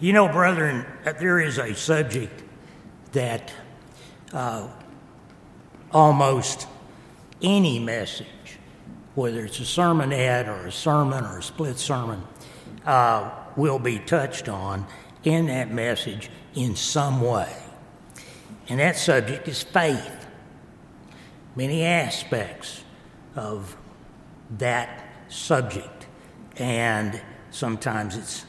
You know, brethren, there is a subject that uh, almost any message, whether it's a sermon sermonette or a sermon or a split sermon, uh, will be touched on in that message in some way. And that subject is faith. Many aspects of that subject. And sometimes it's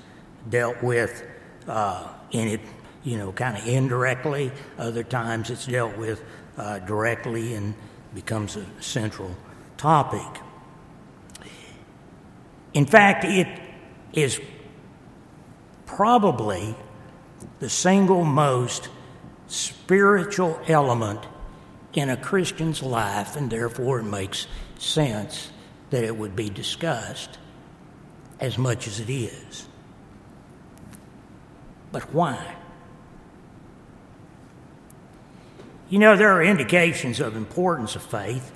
dealt with uh, in it, you know, kind of indirectly. Other times it's dealt with uh, directly and becomes a central topic. In fact, it is probably the single most spiritual element in a Christian's life, and therefore it makes sense that it would be discussed as much as it is. But why? You know, there are indications of importance of faith.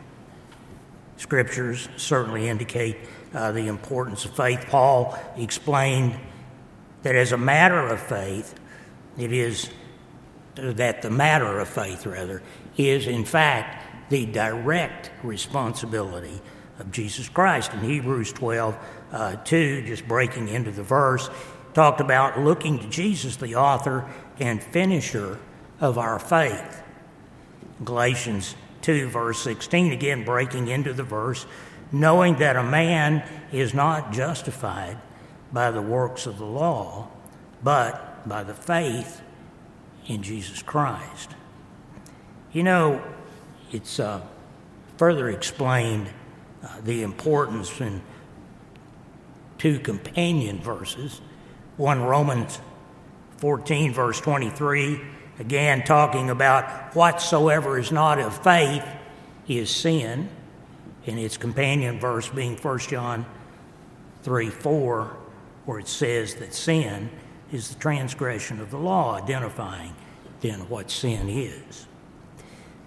Scriptures certainly indicate uh, the importance of faith. Paul explained that as a matter of faith, it is that the matter of faith, rather, is in fact the direct responsibility of Jesus Christ. In Hebrews 12, uh, 2, just breaking into the verse, talked about looking to Jesus, the author and finisher of our faith. Galatians 2, verse 16, again breaking into the verse, knowing that a man is not justified by the works of the law, but by the faith in Jesus Christ. You know, it's uh, further explained uh, the importance in two companion verses. One, Romans 14, verse 23 Again, talking about whatsoever is not of faith is sin, and its companion verse being 1 John 3 4, where it says that sin is the transgression of the law, identifying then what sin is.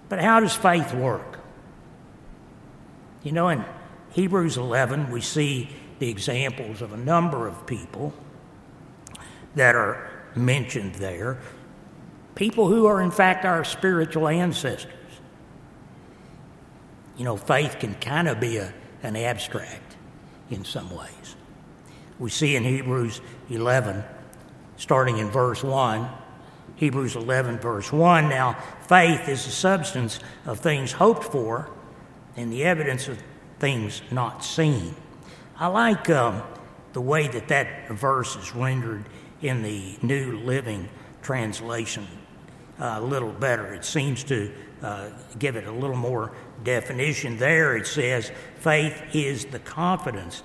But how does faith work? You know, in Hebrews 11, we see the examples of a number of people that are mentioned there people who are, in fact, our spiritual ancestors. You know, faith can kind of be a, an abstract in some ways. We see in Hebrews 11, starting in verse 1, Hebrews 11, verse 1, now faith is the substance of things hoped for and the evidence of things not seen. I like um, the way that that verse is rendered in the New Living Translation a little better. It seems to uh, give it a little more definition. There it says, faith is the confidence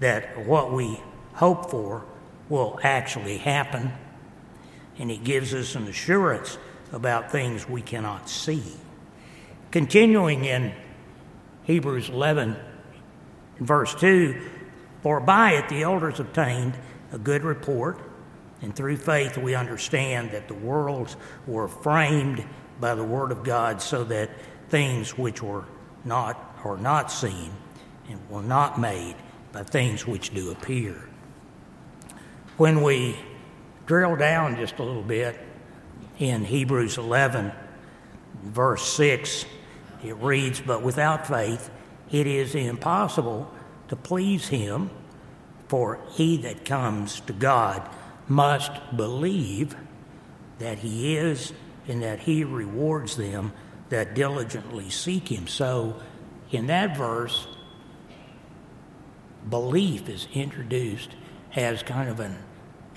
that what we hope for will actually happen, and it gives us an assurance about things we cannot see. Continuing in Hebrews 11, verse 2, for by it the elders obtained a good report. And through faith, we understand that the worlds were framed by the Word of God so that things which were not are not seen and were not made by things which do appear. When we drill down just a little bit in Hebrews 11, verse 6, it reads, But without faith it is impossible to please Him, for he that comes to God must believe that He is and that He rewards them that diligently seek Him. So, in that verse, belief is introduced as kind of an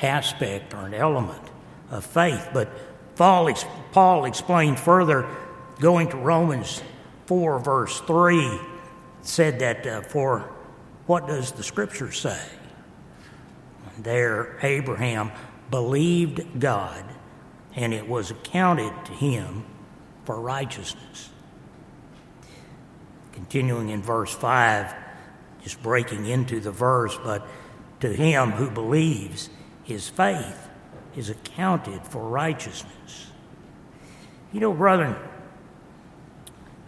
aspect or an element of faith. But Paul, Paul explained further, going to Romans 4, verse 3, said that uh, for what does the scripture say? There Abraham believed God, and it was accounted to him for righteousness. Continuing in verse 5, just breaking into the verse, but to him who believes, his faith is accounted for righteousness. You know, brethren,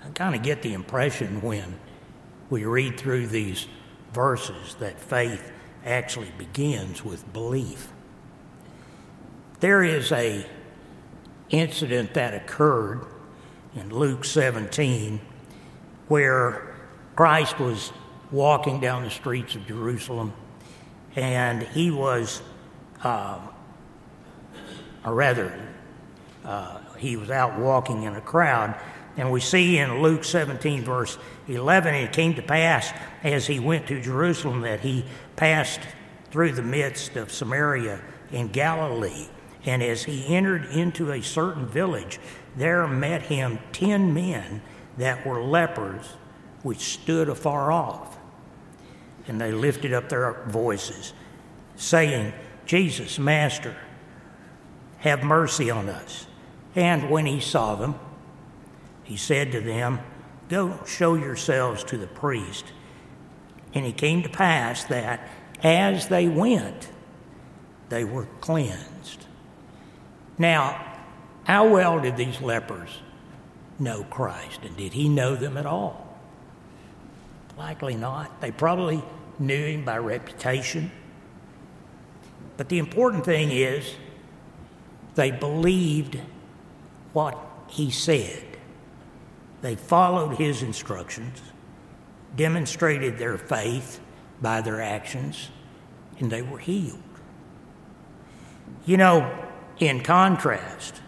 I kind of get the impression when we read through these verses that faith actually begins with belief. There is a incident that occurred in Luke 17 where Christ was walking down the streets of Jerusalem and he was, uh, or rather, uh, he was out walking in a crowd. And we see in Luke 17, verse 11, it came to pass as he went to Jerusalem that he passed through the midst of Samaria in Galilee. And as he entered into a certain village, there met him ten men that were lepers, which stood afar off. And they lifted up their voices, saying, Jesus, Master, have mercy on us. And when he saw them, he said to them, Go show yourselves to the priest. And it came to pass that as they went, they were cleansed. Now, how well did these lepers know Christ? And did he know them at all? Likely not. They probably knew him by reputation. But the important thing is they believed what he said. They followed his instructions, demonstrated their faith by their actions, and they were healed. You know, in contrast,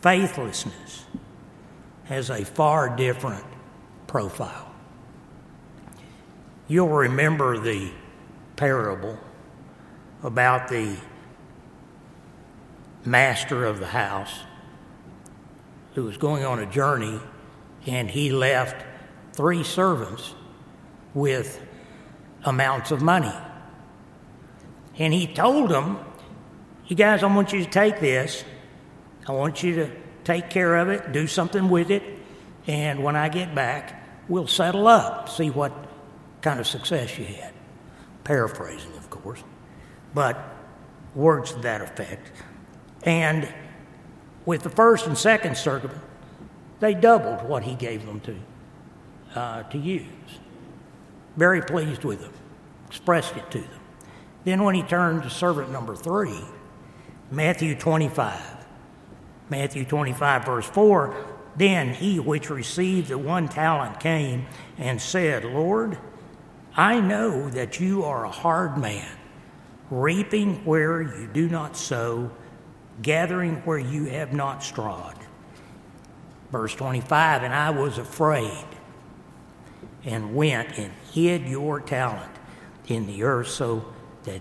faithlessness has a far different profile. You'll remember the parable about the master of the house who was going on a journey and he left three servants with amounts of money. And he told them, You guys, I want you to take this. I want you to take care of it, do something with it, and when I get back, we'll settle up, see what kind of success you had. Paraphrasing, of course, but words to that effect. And with the first and second servant, they doubled what he gave them to, uh, to use. Very pleased with them, expressed it to them. Then, when he turned to servant number three, Matthew 25, Matthew 25, verse 4, then he which received the one talent came and said, Lord, I know that you are a hard man, reaping where you do not sow gathering where you have not strawed. Verse 25, and I was afraid and went and hid your talent in the earth so that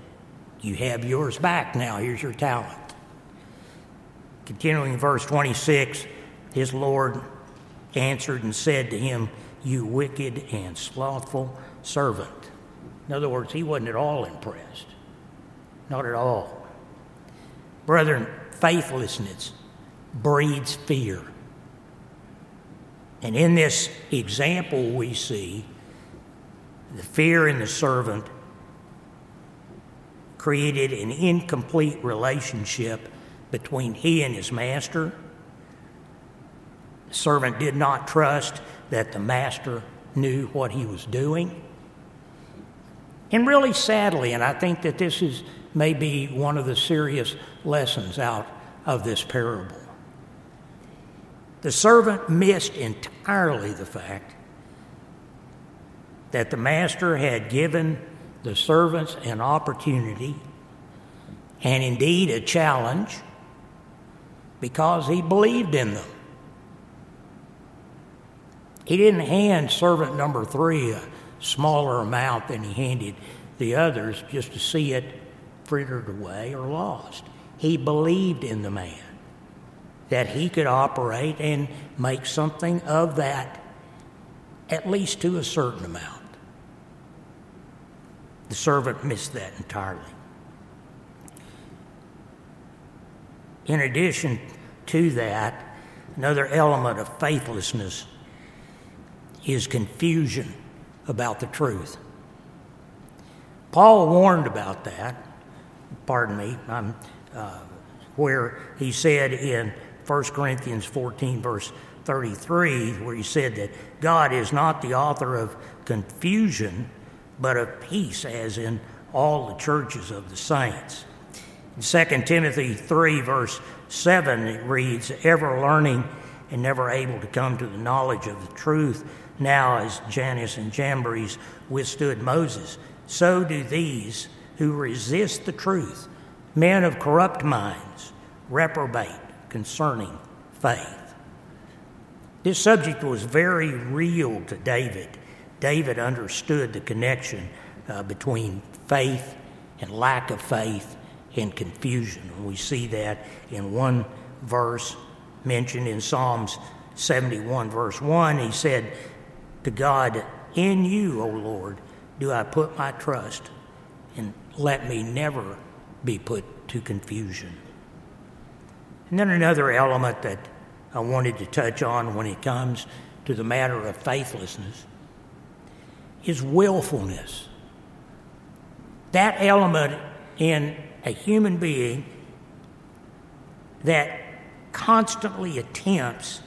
you have yours back now. Here's your talent. Continuing in verse 26, his Lord answered and said to him, You wicked and slothful servant. In other words, he wasn't at all impressed. Not at all. Brethren, faithlessness breeds fear. And in this example, we see the fear in the servant created an incomplete relationship between he and his master. The servant did not trust that the master knew what he was doing. And really sadly, and I think that this is maybe one of the serious lessons out of this parable. The servant missed entirely the fact that the master had given the servants an opportunity and indeed a challenge because he believed in them. He didn't hand servant number three a smaller amount than he handed the others just to see it frittered away or lost. He believed in the man that he could operate and make something of that, at least to a certain amount. The servant missed that entirely. In addition to that, another element of faithlessness is confusion about the truth. Paul warned about that pardon me, uh, where he said in 1 Corinthians 14, verse 33, where he said that God is not the author of confusion, but of peace, as in all the churches of the saints. In 2 Timothy 3, verse 7, it reads, Ever learning and never able to come to the knowledge of the truth, now as Jannes and Jambres withstood Moses, so do these who resist the truth, men of corrupt minds, reprobate concerning faith. This subject was very real to David. David understood the connection uh, between faith and lack of faith and confusion. We see that in one verse mentioned in Psalms 71, verse 1. He said to God, In you, O Lord, do I put my trust, and let me never be put to confusion. And then another element that I wanted to touch on when it comes to the matter of faithlessness is willfulness. That element in a human being that constantly attempts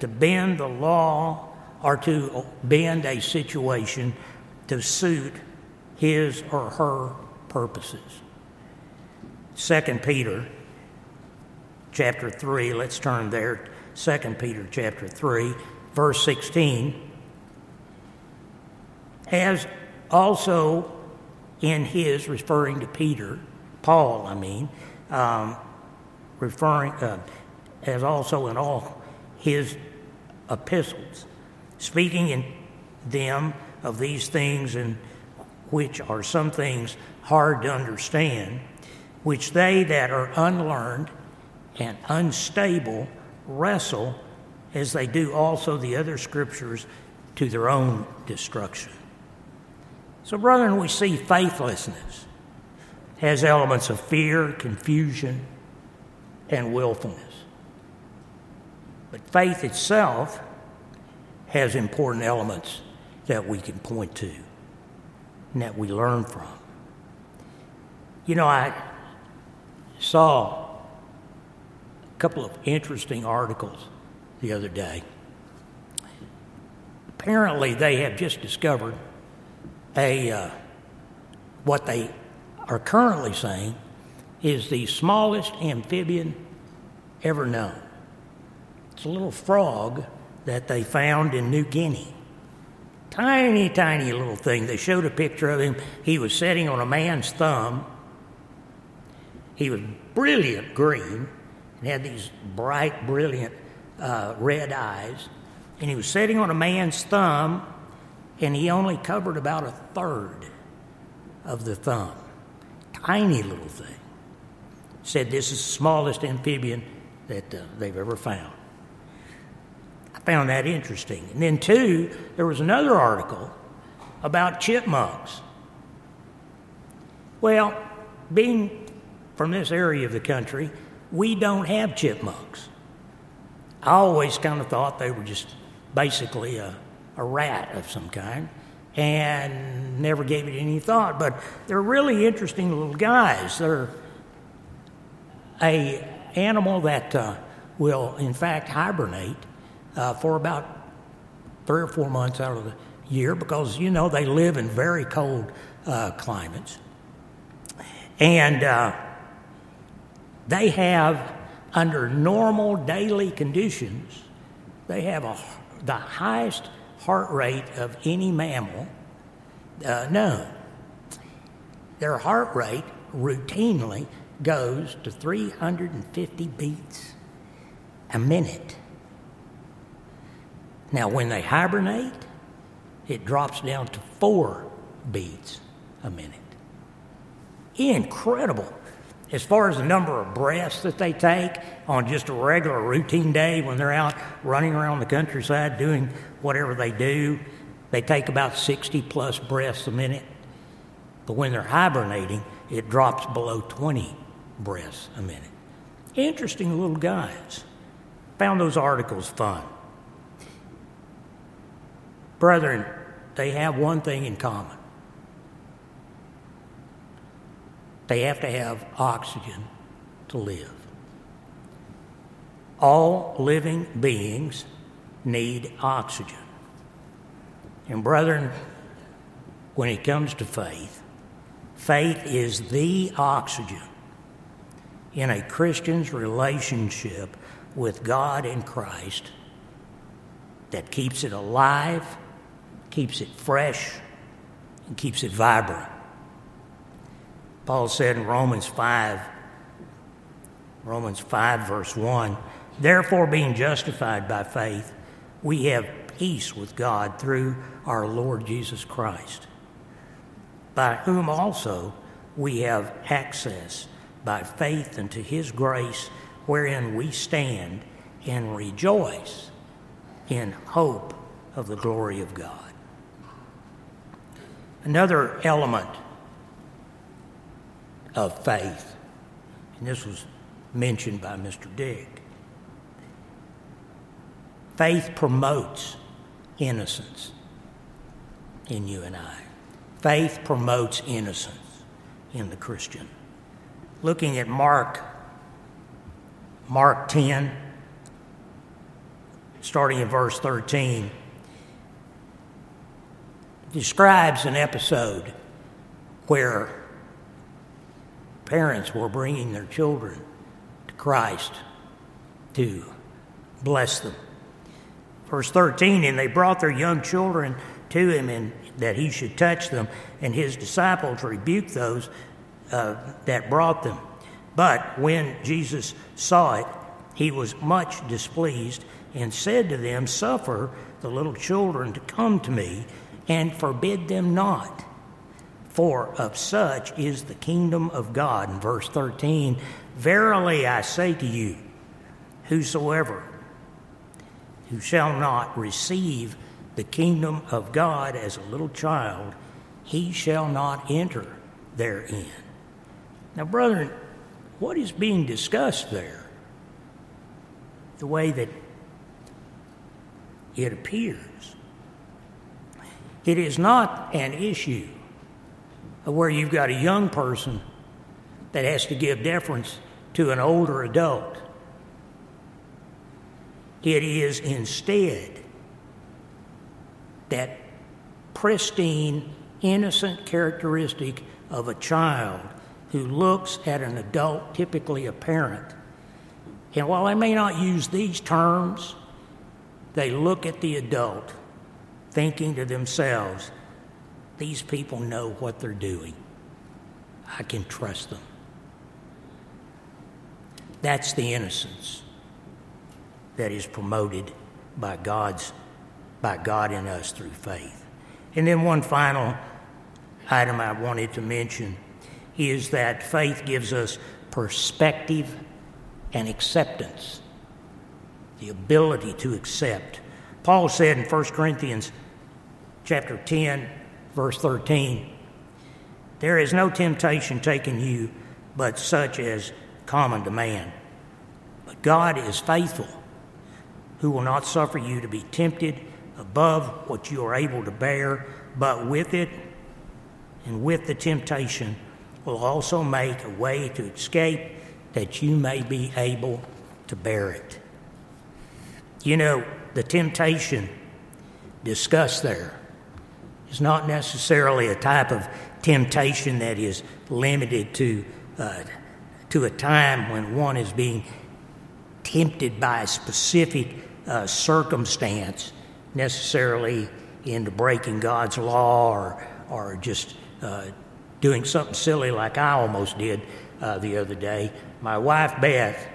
to bend the law or to bend a situation to suit his or her purposes. 2 Peter chapter 3, let's turn there. 2 Peter chapter 3, verse 16. As also in his, referring to Peter, Paul, I mean, um, referring, uh, as also in all his epistles, speaking in them of these things, and which are some things hard to understand, which they that are unlearned and unstable wrestle as they do also the other scriptures to their own destruction. So, brethren, we see faithlessness has elements of fear, confusion, and willfulness. But faith itself has important elements that we can point to and that we learn from. You know, I saw couple of interesting articles the other day. Apparently, they have just discovered a uh, what they are currently saying is the smallest amphibian ever known. It's a little frog that they found in New Guinea. Tiny, tiny little thing. They showed a picture of him. He was sitting on a man's thumb. He was brilliant green and had these bright, brilliant uh, red eyes. And he was sitting on a man's thumb, and he only covered about a third of the thumb. Tiny little thing. Said this is the smallest amphibian that uh, they've ever found. I found that interesting. And then, two, there was another article about chipmunks. Well, being from this area of the country, we don't have chipmunks. I always kind of thought they were just basically a, a rat of some kind and never gave it any thought. But they're really interesting little guys. They're a animal that uh, will, in fact, hibernate uh, for about three or four months out of the year because, you know, they live in very cold uh, climates. And uh, they have, under normal daily conditions, they have a, the highest heart rate of any mammal uh, known. Their heart rate routinely goes to 350 beats a minute. Now, when they hibernate, it drops down to four beats a minute. Incredible as far as the number of breaths that they take on just a regular routine day when they're out running around the countryside doing whatever they do, they take about 60 plus breaths a minute. But when they're hibernating, it drops below 20 breaths a minute. Interesting little guys. Found those articles fun. Brethren, they have one thing in common They have to have oxygen to live. All living beings need oxygen. And, brethren, when it comes to faith, faith is the oxygen in a Christian's relationship with God and Christ that keeps it alive, keeps it fresh, and keeps it vibrant. Paul said in Romans 5, Romans 5, verse 1, Therefore, being justified by faith, we have peace with God through our Lord Jesus Christ, by whom also we have access by faith into his grace, wherein we stand and rejoice in hope of the glory of God. Another element of faith, and this was mentioned by Mr. Dick. Faith promotes innocence in you and I. Faith promotes innocence in the Christian. Looking at Mark, Mark 10, starting in verse 13, describes an episode where parents were bringing their children to Christ to bless them. Verse 13, and they brought their young children to him and that he should touch them, and his disciples rebuked those uh, that brought them. But when Jesus saw it, he was much displeased and said to them, Suffer the little children to come to me, and forbid them not. For of such is the kingdom of God. In verse 13, Verily I say to you, whosoever who shall not receive the kingdom of God as a little child, he shall not enter therein. Now, brethren, what is being discussed there? The way that it appears. It is not an issue where you've got a young person that has to give deference to an older adult. It is instead that pristine, innocent characteristic of a child who looks at an adult, typically a parent. And while they may not use these terms, they look at the adult thinking to themselves, these people know what they're doing. I can trust them. That's the innocence that is promoted by God's by God in us through faith. And then one final item I wanted to mention is that faith gives us perspective and acceptance, the ability to accept. Paul said in 1 Corinthians chapter 10 verse 13, there is no temptation taken you but such as common to man. But God is faithful who will not suffer you to be tempted above what you are able to bear, but with it and with the temptation will also make a way to escape that you may be able to bear it. You know, the temptation discussed there is not necessarily a type of temptation that is limited to, uh, to a time when one is being tempted by a specific uh, circumstance necessarily into breaking God's law or, or just uh, doing something silly like I almost did uh, the other day. My wife Beth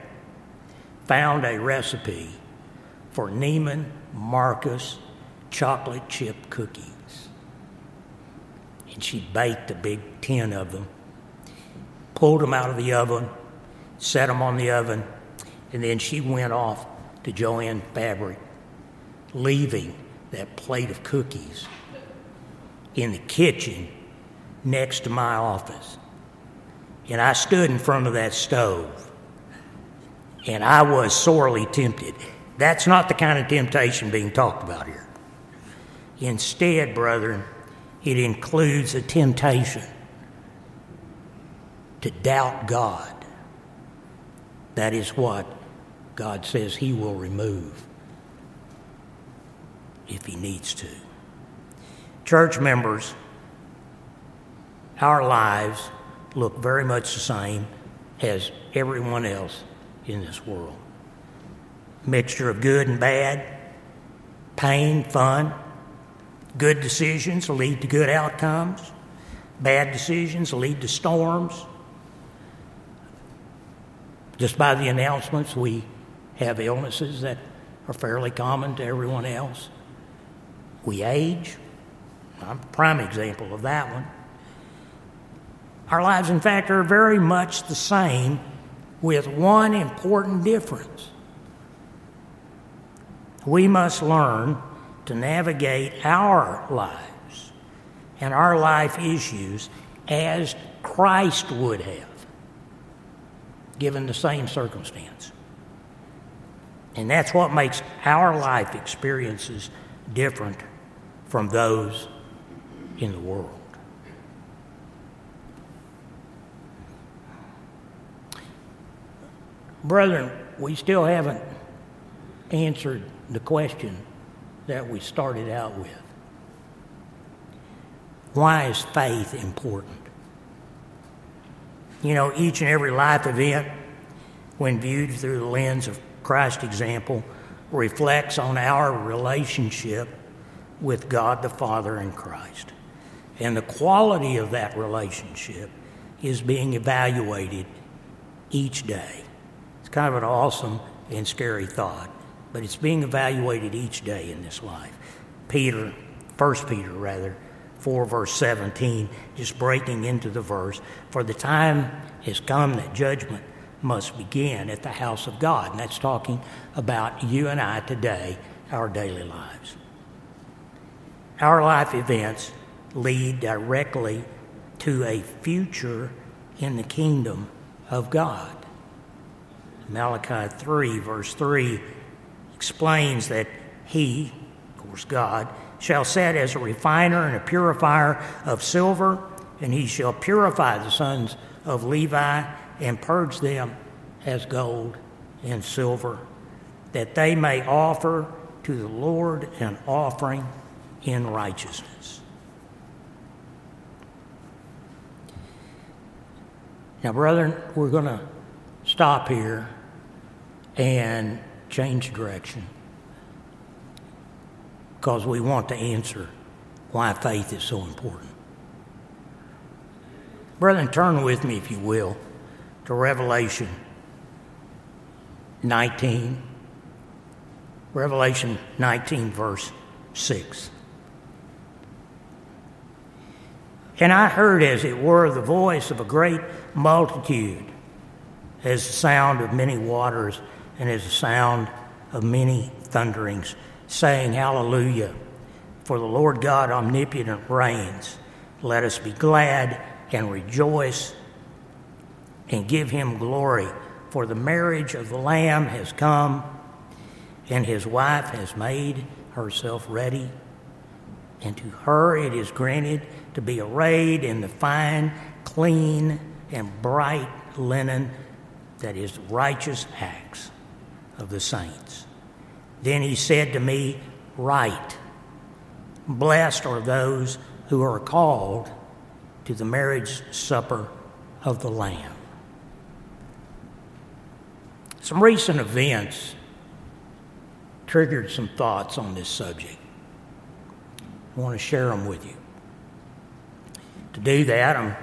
found a recipe for Neiman Marcus chocolate chip cookies. And she baked a big tin of them, pulled them out of the oven, set them on the oven, and then she went off to Jo-Ann Fabric, leaving that plate of cookies in the kitchen next to my office. And I stood in front of that stove, and I was sorely tempted. That's not the kind of temptation being talked about here. Instead, brethren, it includes a temptation to doubt God. That is what God says He will remove if He needs to. Church members, our lives look very much the same as everyone else in this world. Mixture of good and bad, pain, fun. Good decisions lead to good outcomes. Bad decisions lead to storms. Just by the announcements, we have illnesses that are fairly common to everyone else. We age. I'm a prime example of that one. Our lives, in fact, are very much the same with one important difference. We must learn to navigate our lives and our life issues as Christ would have, given the same circumstance. And that's what makes our life experiences different from those in the world. Brethren, we still haven't answered the question that we started out with. Why is faith important? You know, each and every life event, when viewed through the lens of Christ's example, reflects on our relationship with God the Father and Christ. And the quality of that relationship is being evaluated each day. It's kind of an awesome and scary thought, but it's being evaluated each day in this life. Peter, 1 Peter rather, 4 verse 17, just breaking into the verse, for the time has come that judgment must begin at the house of God. And that's talking about you and I today, our daily lives. Our life events lead directly to a future in the kingdom of God. Malachi 3, verse 3, explains that He, of course, God, shall set as a refiner and a purifier of silver, and He shall purify the sons of Levi and purge them as gold and silver, that they may offer to the Lord an offering in righteousness. Now, brethren, we're going to stop here and change direction because we want to answer why faith is so important. Brethren, turn with me, if you will, to Revelation 19. Revelation 19, verse 6. And I heard, as it were, the voice of a great multitude, as the sound of many waters, and as the sound of many thunderings, saying, Hallelujah! For the Lord God omnipotent reigns. Let us be glad and rejoice and give him glory, for the marriage of the Lamb has come, and his wife has made herself ready. And to her it is granted to be arrayed in the fine, clean, and bright linen that is righteous acts of the saints. Then he said to me, Write, blessed are those who are called to the marriage supper of the Lamb. Some recent events triggered some thoughts on this subject. I want to share them with you. To do that, I'm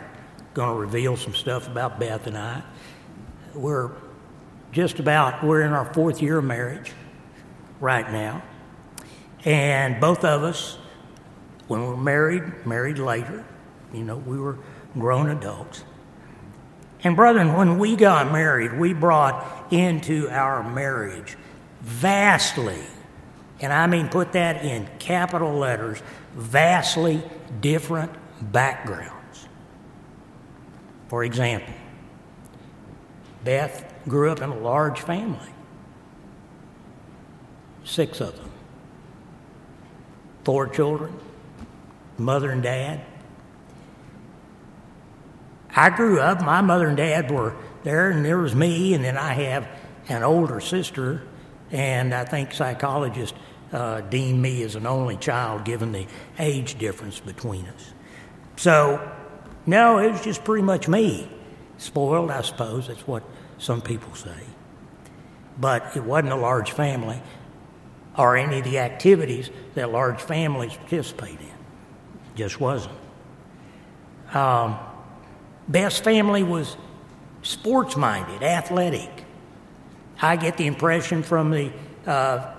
going to reveal some stuff about Beth and I. We're just about, we're in our fourth year of marriage right now. And both of us, when we were married, married later, you know, we were grown adults. And, brethren, when we got married, we brought into our marriage vastly, and I mean put that in capital letters, vastly different backgrounds. For example, Beth grew up in a large family, six of them, four children, mother and dad. I grew up, my mother and dad were there, and there was me, and then I have an older sister, and I think psychologists uh, deem me as an only child given the age difference between us. So, no, it was just pretty much me Spoiled, I suppose, that's what some people say. But it wasn't a large family or any of the activities that large families participate in. Just wasn't. Um, Beth's family was sports minded, athletic. I get the impression from the uh,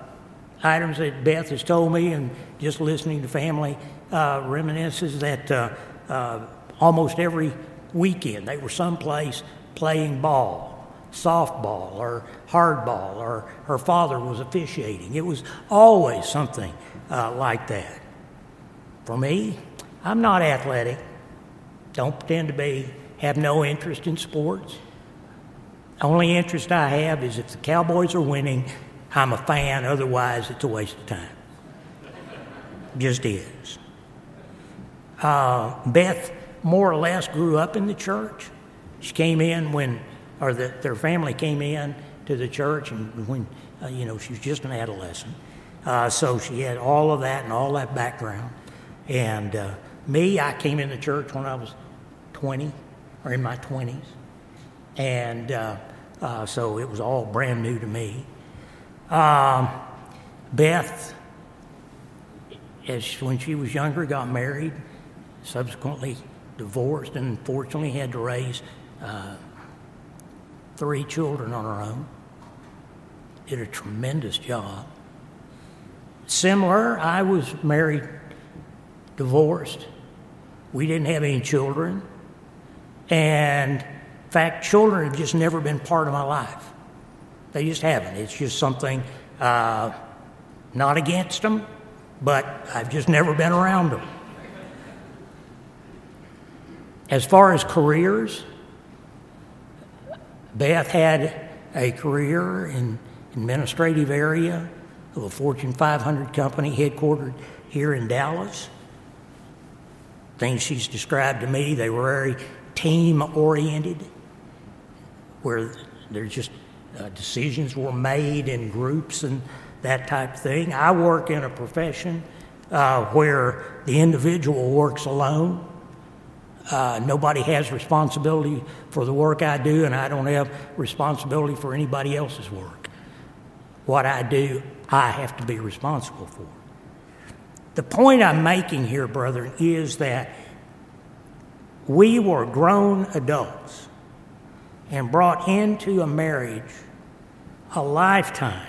items that Beth has told me and just listening to family uh, reminiscences that uh, uh almost every weekend they were someplace playing ball, softball, or hardball, or her father was officiating. It was always something uh, like that. For me, I'm not athletic, don't pretend to be, have no interest in sports. Only interest I have is if the Cowboys are winning, I'm a fan, otherwise, it's a waste of time. Just is. Uh, Beth more or less grew up in the church. She came in when, or that their family came in to the church, and when, uh, you know, she was just an adolescent. Uh, so she had all of that and all that background. And uh, me, I came in the church when I was 20 or in my 20s. And uh, uh, so it was all brand new to me. Um, Beth, as when she was younger, got married, subsequently divorced, and unfortunately had to raise uh, three children on her own. Did a tremendous job. Similar, I was married, divorced. We didn't have any children. And in fact, children have just never been part of my life. They just haven't. It's just something, uh, not against them, but I've just never been around them. As far as careers, Beth had a career in administrative area of a Fortune 500 company headquartered here in Dallas. Things she's described to me, they were very team oriented, where there's just uh, decisions were made in groups and that type of thing. I work in a profession uh, where the individual works alone. Uh, nobody has responsibility for the work I do, and I don't have responsibility for anybody else's work. What I do, I have to be responsible for. The point I'm making here, brethren, is that we were grown adults and brought into a marriage a lifetime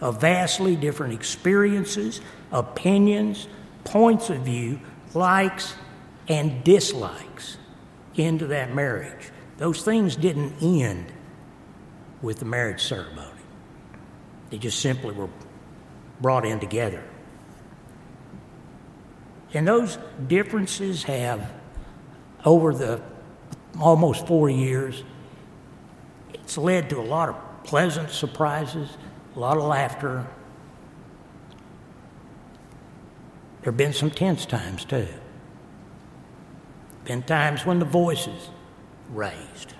of vastly different experiences, opinions, points of view, likes, and dislikes into that marriage. Those things didn't end with the marriage ceremony, they just simply were brought in together. And those differences have, over the almost four years, it's led to a lot of pleasant surprises, a lot of laughter. There have been some tense times too. Been times when the voices raised.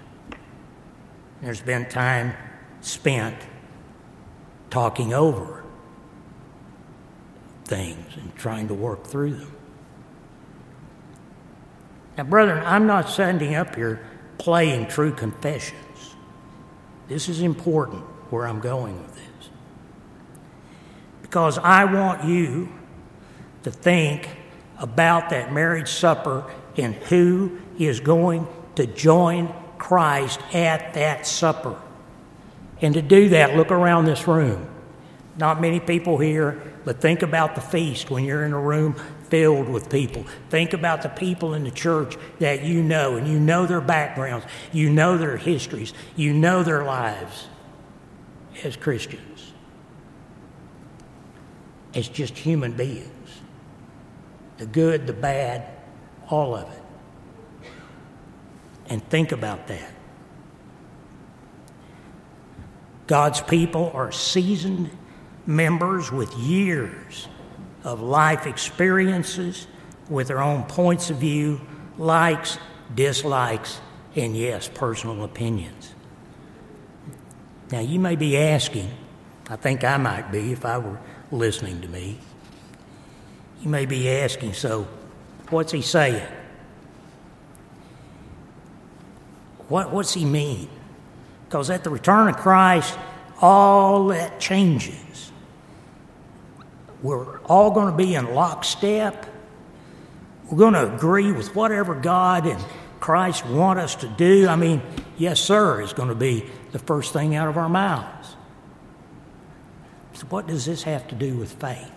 There's been time spent talking over things and trying to work through them. Now, brethren, I'm not standing up here playing true confessions. This is important where I'm going with this. Because I want you to think about that marriage supper and who is going to join Christ at that supper. And to do that, look around this room. Not many people here, but think about the feast when you're in a room filled with people. Think about the people in the church that you know, and you know their backgrounds, you know their histories, you know their lives as Christians, as just human beings. The good, the bad, all of it. And think about that. God's people are seasoned members with years of life experiences, with their own points of view, likes, dislikes, and yes, personal opinions. Now, you may be asking, I think I might be if I were listening to me. You may be asking, so what's he saying? What, what's he mean? Because at the return of Christ, all that changes. We're all going to be in lockstep. We're going to agree with whatever God and Christ want us to do. I mean, yes, sir, is going to be the first thing out of our mouths. So, what does this have to do with faith?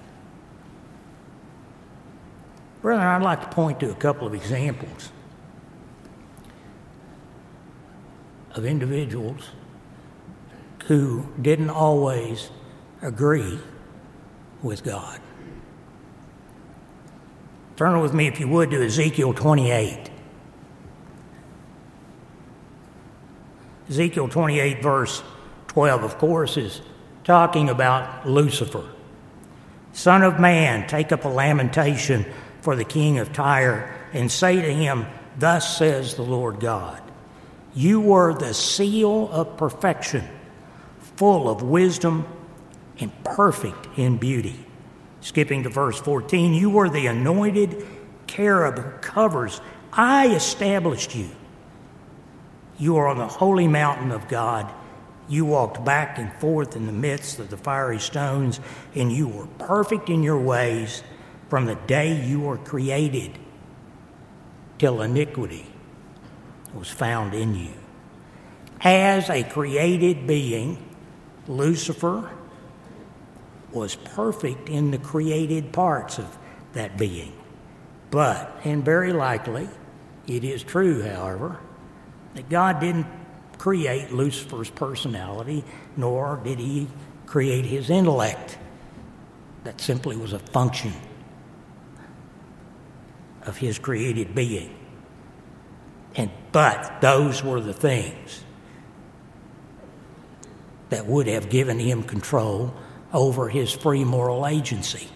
Brethren, I'd like to point to a couple of examples of individuals who didn't always agree with God. Turn with me, if you would, to Ezekiel 28. Ezekiel 28, verse 12, of course, is talking about Lucifer. Son of man, take up a lamentation for the king of Tyre and say to him, Thus says the Lord God, You were the seal of perfection, full of wisdom and perfect in beauty. Skipping to verse 14, You were the anointed cherub who covers. I established you. You are on the holy mountain of God. You walked back and forth in the midst of the fiery stones, and you were perfect in your ways from the day you were created till iniquity was found in you. As a created being, Lucifer was perfect in the created parts of that being. But, and very likely, it is true, however, that God didn't create Lucifer's personality, nor did he create his intellect. That simply was a function of his created being. And but those were the things that would have given him control over his free moral agency.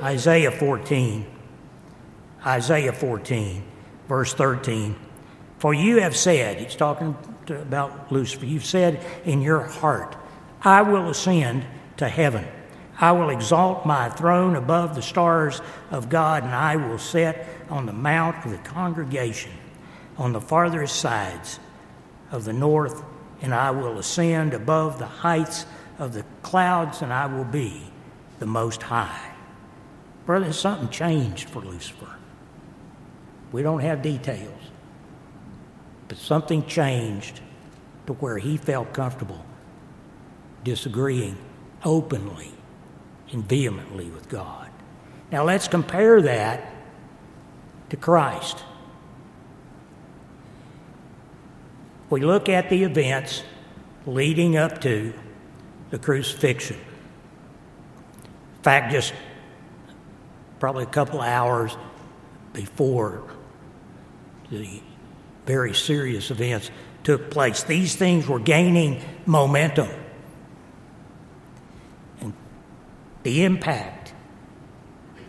Isaiah 14, Isaiah 14, verse 13. For you have said, he's talking to, about Lucifer, you've said in your heart, I will ascend to heaven. I will exalt my throne above the stars of God, and I will sit on the mount of the congregation on the farthest sides of the north, and I will ascend above the heights of the clouds, and I will be the Most High. Brother, something changed for Lucifer. We don't have details, but something changed to where he felt comfortable disagreeing openly and vehemently with God. Now let's compare that to Christ. We look at the events leading up to the crucifixion. In fact, just probably a couple hours before the very serious events took place, these things were gaining momentum. The impact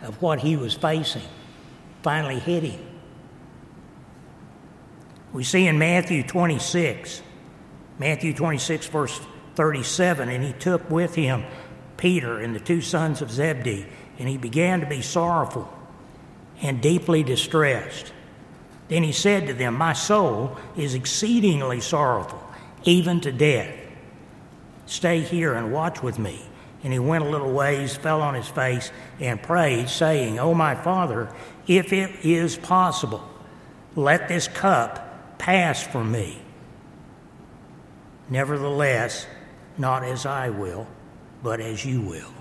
of what he was facing finally hit him. We see in Matthew 26, Matthew 26, verse 37, and he took with him Peter and the two sons of Zebedee, and he began to be sorrowful and deeply distressed. Then he said to them, My soul is exceedingly sorrowful, even to death. Stay here and watch with me. And he went a little ways, fell on his face, and prayed, saying, Oh, my Father, if it is possible, let this cup pass from me. Nevertheless, not as I will, but as you will.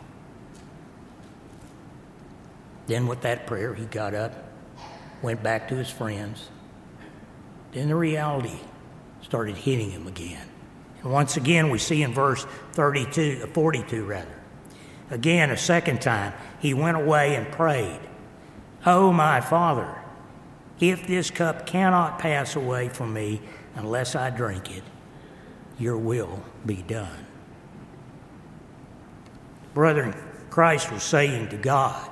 Then, with that prayer, he got up, went back to his friends. Then the reality started hitting him again. Once again, we see in verse 32, 42 rather. Again, a second time, he went away and prayed, Oh, my Father, if this cup cannot pass away from me unless I drink it, your will be done. Brethren, Christ was saying to God,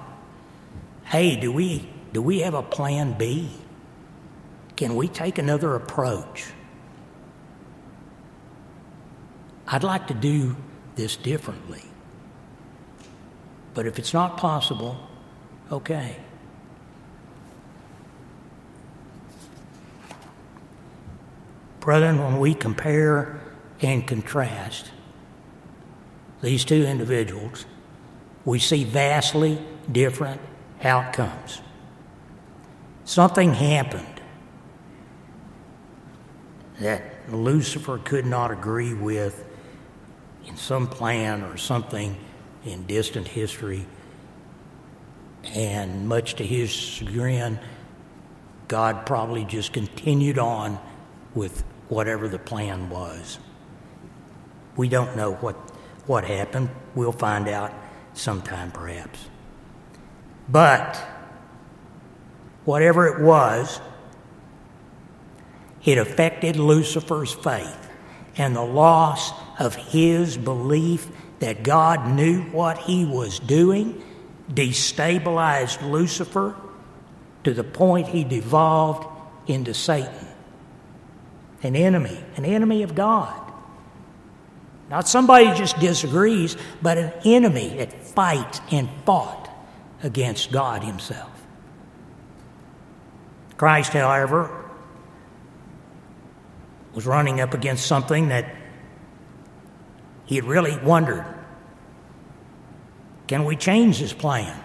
Hey, do we, do we have a plan B? Can we take another approach? I'd like to do this differently. But if it's not possible, okay. Brethren, when we compare and contrast these two individuals, we see vastly different outcomes. Something happened that Lucifer could not agree with in some plan or something in distant history. And much to his chagrin, God probably just continued on with whatever the plan was. We don't know what, what happened. We'll find out sometime, perhaps. But whatever it was, it affected Lucifer's faith and the loss of his belief that God knew what he was doing destabilized Lucifer to the point he devolved into Satan, an enemy, an enemy of God. Not somebody who just disagrees, but an enemy that fights and fought against God Himself. Christ, however, was running up against something that he had really wondered can we change this plan?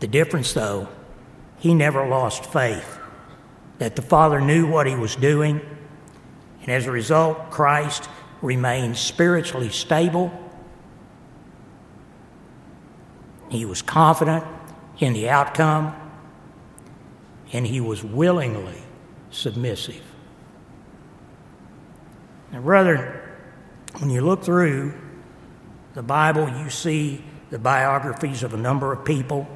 The difference, though, he never lost faith that the Father knew what he was doing, and as a result, Christ remained spiritually stable. He was confident in the outcome, and he was willingly submissive. Now, brother, when you look through the Bible, you see the biographies of a number of people,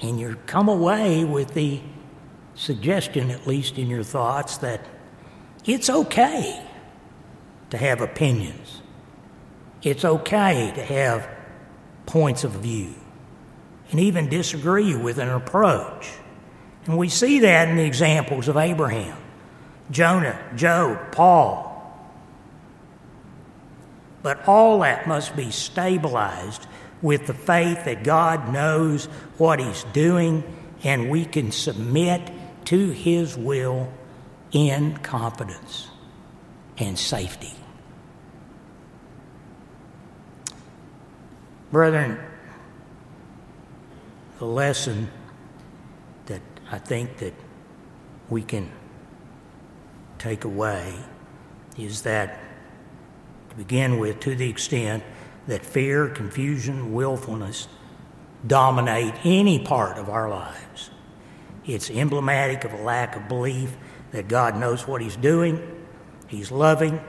and you come away with the suggestion, at least in your thoughts, that it's okay to have opinions. It's okay to have points of view and even disagree with an approach. And we see that in the examples of Abraham, Jonah, Job, Paul. But all that must be stabilized with the faith that God knows what He's doing and we can submit to His will in confidence and safety. Brethren, the lesson I think that we can take away is that to begin with, to the extent that fear, confusion, willfulness dominate any part of our lives, it's emblematic of a lack of belief that God knows what He's doing, He's loving,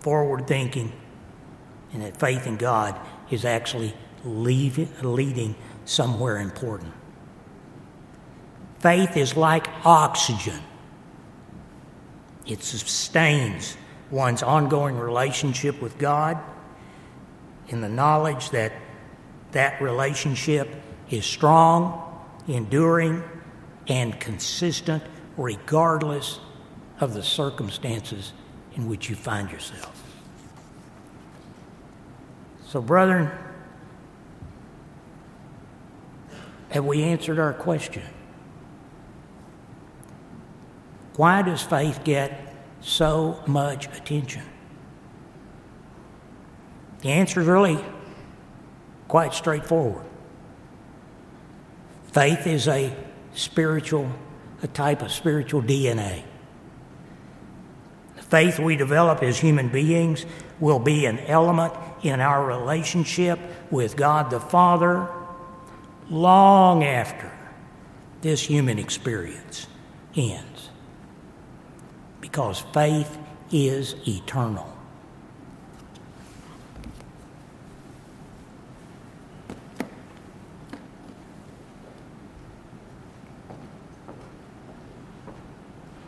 forward thinking, and that faith in God is actually leading somewhere important. Faith is like oxygen, it sustains one's ongoing relationship with God in the knowledge that that relationship is strong, enduring, and consistent regardless of the circumstances in which you find yourself. So, brethren, have we answered our question? Why does faith get so much attention? The answer is really quite straightforward. Faith is a spiritual, a type of spiritual DNA. The faith we develop as human beings will be an element in our relationship with God the Father long after this human experience ends because faith is eternal.